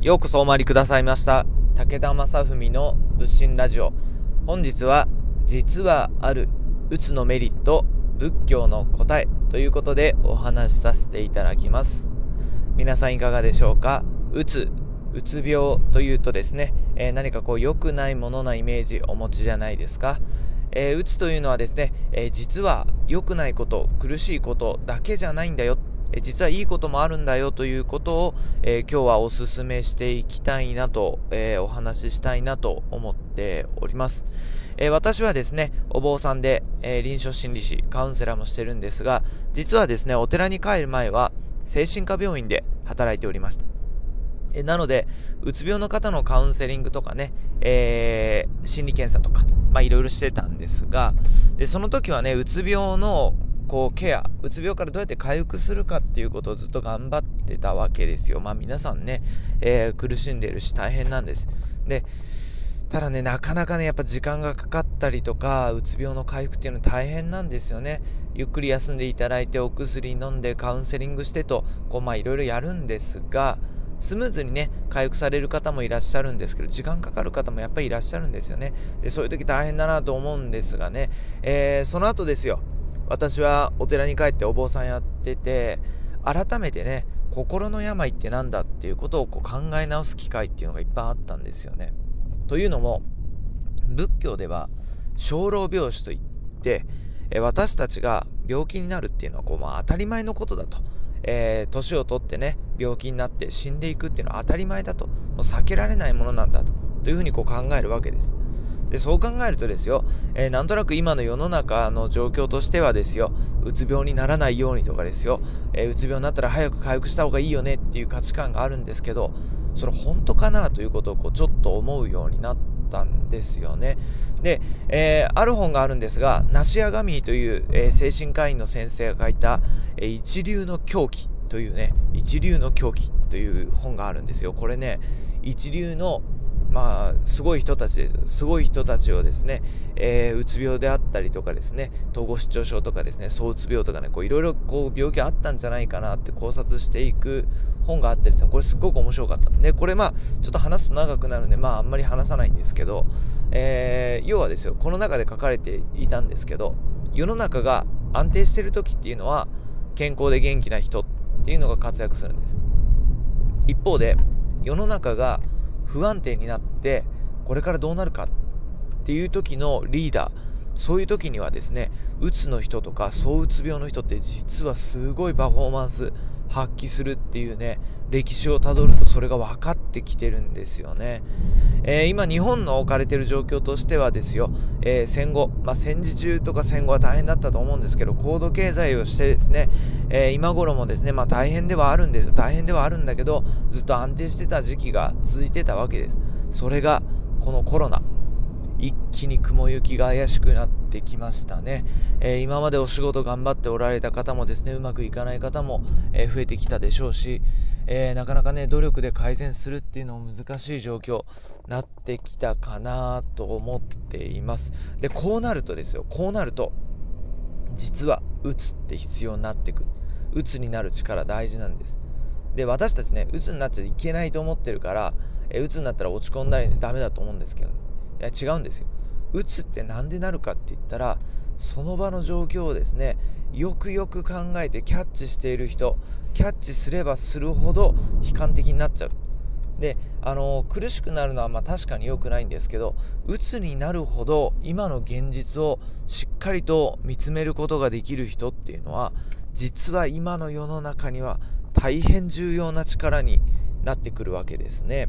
ようこそお参りくださいました。武田正文の仏心ラジオ。本日は実はあるうつのメリット仏教の答えということでお話しさせていただきます。皆さんいかがでしょうか？うつうつ病というとですね、えー、何かこう良くないものなイメージお持ちじゃないですか？えー、うつというのはですね、えー、実は良くないこと苦しいことだけじゃないんだよえ実はいいこともあるんだよということを、え、今日はお勧めしていきたいなと、え、お話ししたいなと思っております。え、私はですね、お坊さんで、え臨床心理士、カウンセラーもしてるんですが、実はですね、お寺に帰る前は精神科病院で働いておりました。えなので、うつ病の方のカウンセリングとかね、え心理検査とか、まあいろいろしてたんですが、で、その時はね、うつ病のこうケアうつ病からどうやって回復するかっていうことをずっと頑張ってたわけですよ。まあ皆さんね、えー、苦しんでるし大変なんです。でただねなかなかねやっぱ時間がかかったりとかうつ病の回復っていうのは大変なんですよね。ゆっくり休んでいただいてお薬飲んでカウンセリングしてとこうまあいろいろやるんですがスムーズにね、回復される方もいらっしゃるんですけど、時間かかる方もやっぱりいらっしゃるんですよね。で、そういう時大変だなと思うんですがね、えー、その後ですよ、私はお寺に帰ってお坊さんやってて改めてね心の病って何だっていうことをこう考え直す機会っていうのがいっぱいあったんですよね。というのも仏教では生老病死といって私たちが病気になるっていうのはこう、まあ、当たり前のことだと。えー、年を取ってね病気になって死んでいくっていうのは当たり前だともう避けられないものなんだというふうにこう考えるわけですでそう考えるとですよ、えー、なんとなく今の世の中の状況としてはですよ、うつ病にならないようにとかですよ、えー、うつ病になったら早く回復した方がいいよねっていう価値観があるんですけど、それ本当かなということをこうちょっと思うようになったんですよね。で、えー、ある本があるんですが、ナシアガミという、え精神科医の先生が書いた、え一流の狂気というね、一流の狂気という本があるんですよ。これね、一流のまあ、すごい人たちです。すごい人たちをですね、えー、うつ病であったりとかですね、統合失調症とかですね、躁うつ病とかね、こういろいろこう病気あったんじゃないかなって考察していく本があってですね、これすっごく面白かったんで、これまあ、ちょっと話すと長くなるんで、まああんまり話さないんですけど、えー、要はですよ、この中で書かれていたんですけど、世の中が安定してる時っていうのは、健康で元気な人っていうのが活躍するんです。一方で、世の中が不安定になってこれからどうなるかっていう時のリーダー。そういう時にはですねうつの人とか躁うつ病の人って実はすごいパフォーマンス発揮するっていうね歴史をたどるとそれが分かってきてるんですよね、えー、今日本の置かれてる状況としてはですよ、えー、戦後、まあ、戦時中とか戦後は大変だったと思うんですけど高度経済をしてですね、えー、今頃もですね、まあ、大変ではあるんですよ。大変ではあるんだけどずっと安定してた時期が続いてたわけです。それがこのコロナ。一気に雲行きが怪しくなってきましたね、えー、今までお仕事頑張っておられた方もですねうまくいかない方も、えー、増えてきたでしょうし、えー、なかなかね努力で改善するっていうのも難しい状況なってきたかなと思っています。でこうなるとですよこうなると実はうつって必要になってくる。うつになる力大事なんです。で私たちねうつになっちゃいけないと思ってるからうつになったら落ち込んだりダメだと思うんですけどね。いや違うんですよ。うつって何でなるかって言ったらその場の状況をですねよくよく考えてキャッチしている人キャッチすればするほど悲観的になっちゃうであの苦しくなるのはまあ確かに良くないんですけど鬱になるほど今の現実をしっかりと見つめることができる人っていうのは実は今の世の中には大変重要な力になってくるわけですね。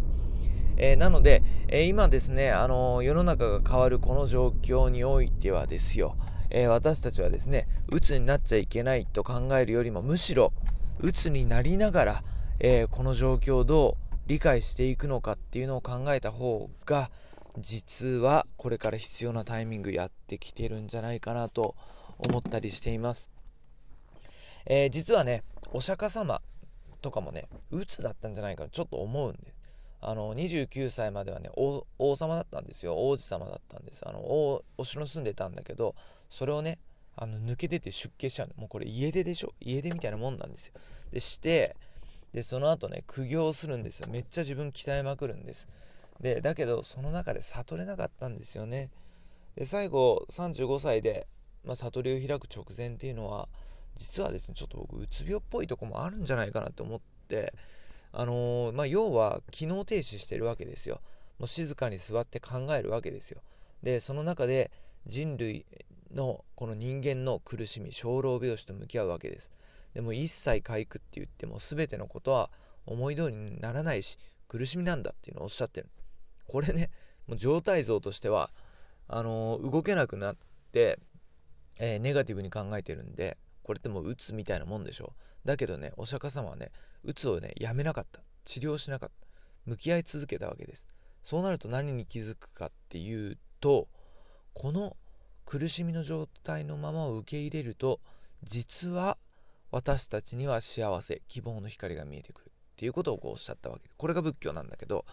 えー、なので、えー、今ですね、あの、世の中が変わるこの状況においてはですよ、え私たちはですね、鬱になっちゃいけないと考えるよりも、むしろ、鬱になりながら、えこの状況をどう理解していくのかっていうのを考えた方が、実はこれから必要なタイミングやってきてるんじゃないかなと思ったりしています。え実はね、お釈迦様とかもね、鬱だったんじゃないかなちょっと思うんであの29歳まではね王様だったんですよ。王子様だったんです。あのお城住んでたんだけどそれをねあの抜け出て出家しちゃうの。もうこれ家出でしょ？家出みたいなもんなんですよ。でしてでその後ね苦行するんですよ。めっちゃ自分鍛えまくるんです。でだけどその中で悟れなかったんですよね。で最後35歳で、まあ、悟りを開く直前っていうのは実はですねちょっと僕うつ病っぽいとこもあるんじゃないかなと思ってあのー、まあ、要は機能停止してるわけですよ。もう静かに座って考えるわけですよ。でその中で人類のこの人間の苦しみ生老病死と向き合うわけです。でも一切回復って言っても全てのことは思い通りにならないし苦しみなんだっていうのをおっしゃってる。これねもう状態像としてはあのー、動けなくなって、えー、ネガティブに考えてるんでこれってもううつみたいなもんでしょ。うだけどねお釈迦様はねうつをねやめなかった。治療しなかった。向き合い続けたわけです。そうなると何に気づくかっていうとこの苦しみの状態のままを受け入れると実は私たちには幸せ希望の光が見えてくる。っていうことをこうおっしゃったわけでこれが仏教なんだけど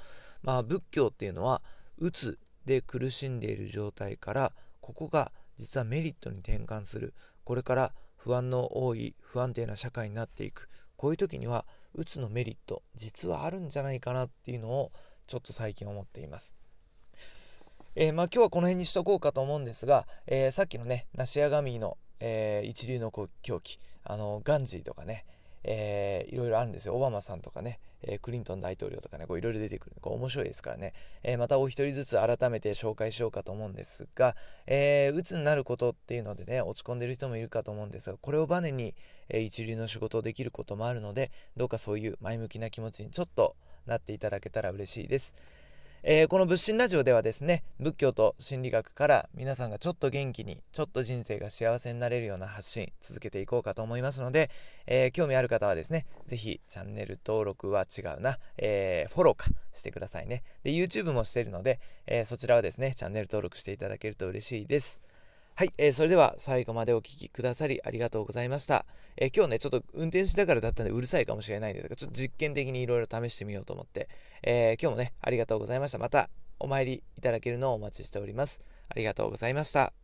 まあ仏教っていうのはうつで苦しんでいる状態からここが実はメリットに転換する。これから不安の多い不安定な社会になっていく。こういう時には打つのメリット実はあるんじゃないかなっていうのをちょっと最近思っています。えー、まあ、今日はこの辺にしとこうかと思うんですが、えー、さっきのね、ナシアガミの、えー、一流の狂気、あの、ガンジーとかね、えー、いろいろあるんですよ。オバマさんとかね、えー、クリントン大統領とかね、こういろいろ出てくる。こう面白いですからね、えー、またお一人ずつ改めて紹介しようかと思うんですが、えー、鬱になることっていうのでね、落ち込んでる人もいるかと思うんですが、これをバネに、え一流の仕事をできることもあるので、どうかそういう前向きな気持ちにちょっとなっていただけたら嬉しいです。えー、この仏心ラジオではですね、仏教と心理学から皆さんがちょっと元気に、ちょっと人生が幸せになれるような発信、続けていこうかと思いますので、えー、興味ある方はですね、是非チャンネル登録は違うな、えー、フォローかしてくださいね。で、YouTube もしてるので、えそちらはですね、チャンネル登録していただけると嬉しいです。はい、えー、それでは最後までお聴きくださりありがとうございました。えー、今日ね、ちょっと運転しながらだったんでうるさいかもしれないんですが、ちょっと実験的にいろいろ試してみようと思って、えー、今日もね、ありがとうございました。またお参りいただけるのをお待ちしております。ありがとうございました。